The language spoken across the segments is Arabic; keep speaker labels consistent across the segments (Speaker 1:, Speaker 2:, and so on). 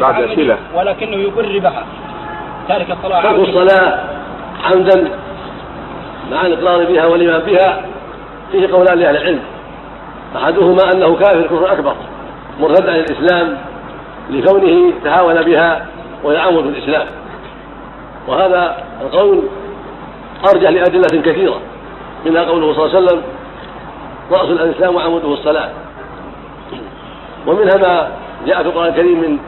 Speaker 1: بعد أسئلة.
Speaker 2: ولكنه يقر بها تارك الصلاة
Speaker 3: ترك الصلاة عمدا مع الإقرار بها والإيمان بها فيه قولان لأهل العلم. أحدهما أنه كافر كفر أكبر مرتد عن الإسلام لكونه تهاون بها ويعود في الإسلام. وهذا القول أرجح لأدلة كثيرة منها قوله صلى الله عليه وسلم رأس الإسلام وعموده الصلاة. ومنها ما جاء في القرآن الكريم من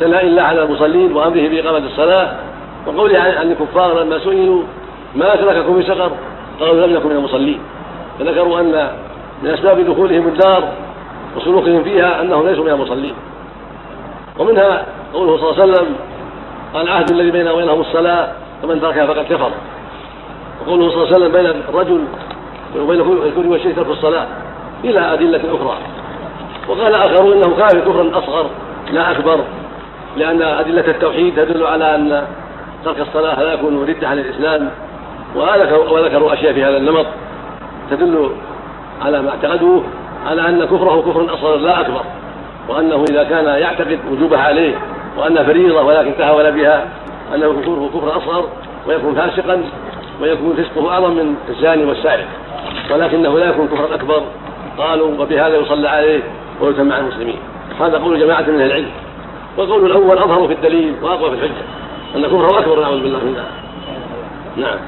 Speaker 3: ثناء الله على المصلين وأمره بإقامة الصلاة وقوله عن الكفار لما سئلوا ما سلككم في سقر؟ قالوا لم نكن من المصلين. فذكروا أن من أسباب دخولهم الدار وسلوكهم فيها أنهم ليسوا من المصلين. ومنها قوله صلى الله عليه وسلم العهد الذي بيننا وبينهم الصلاة فمن تركها فقد كفر. وقوله صلى الله عليه وسلم بين الرجل وبين الكفر والشرك ترك الصلاة. إلى أدلة أخرى. وقال آخرون إنه كافر كفرا أصغر لا أكبر لأن أدلة التوحيد تدل على أن ترك الصلاة لا يكون ردة عن الإسلام وذكروا أشياء في هذا النمط تدل على ما اعتقدوه على أن كفره كفر أصغر لا أكبر وأنه إذا كان يعتقد وجوبها عليه وأنها فريضة ولكن تهاون بها أنه كفره كفر أصغر ويكون فاسقا ويكون فسقه أعظم من الزاني والسارق ولكنه لا يكون كفرا أكبر قالوا وبهذا يصلى عليه. ويتم مع المسلمين. هذا قول جماعة من أهل العلم. والقول الأول أظهر في الدليل وأقوى في الحجة. أن كفره أكبر نعوذ بالله من ذلك. نعم.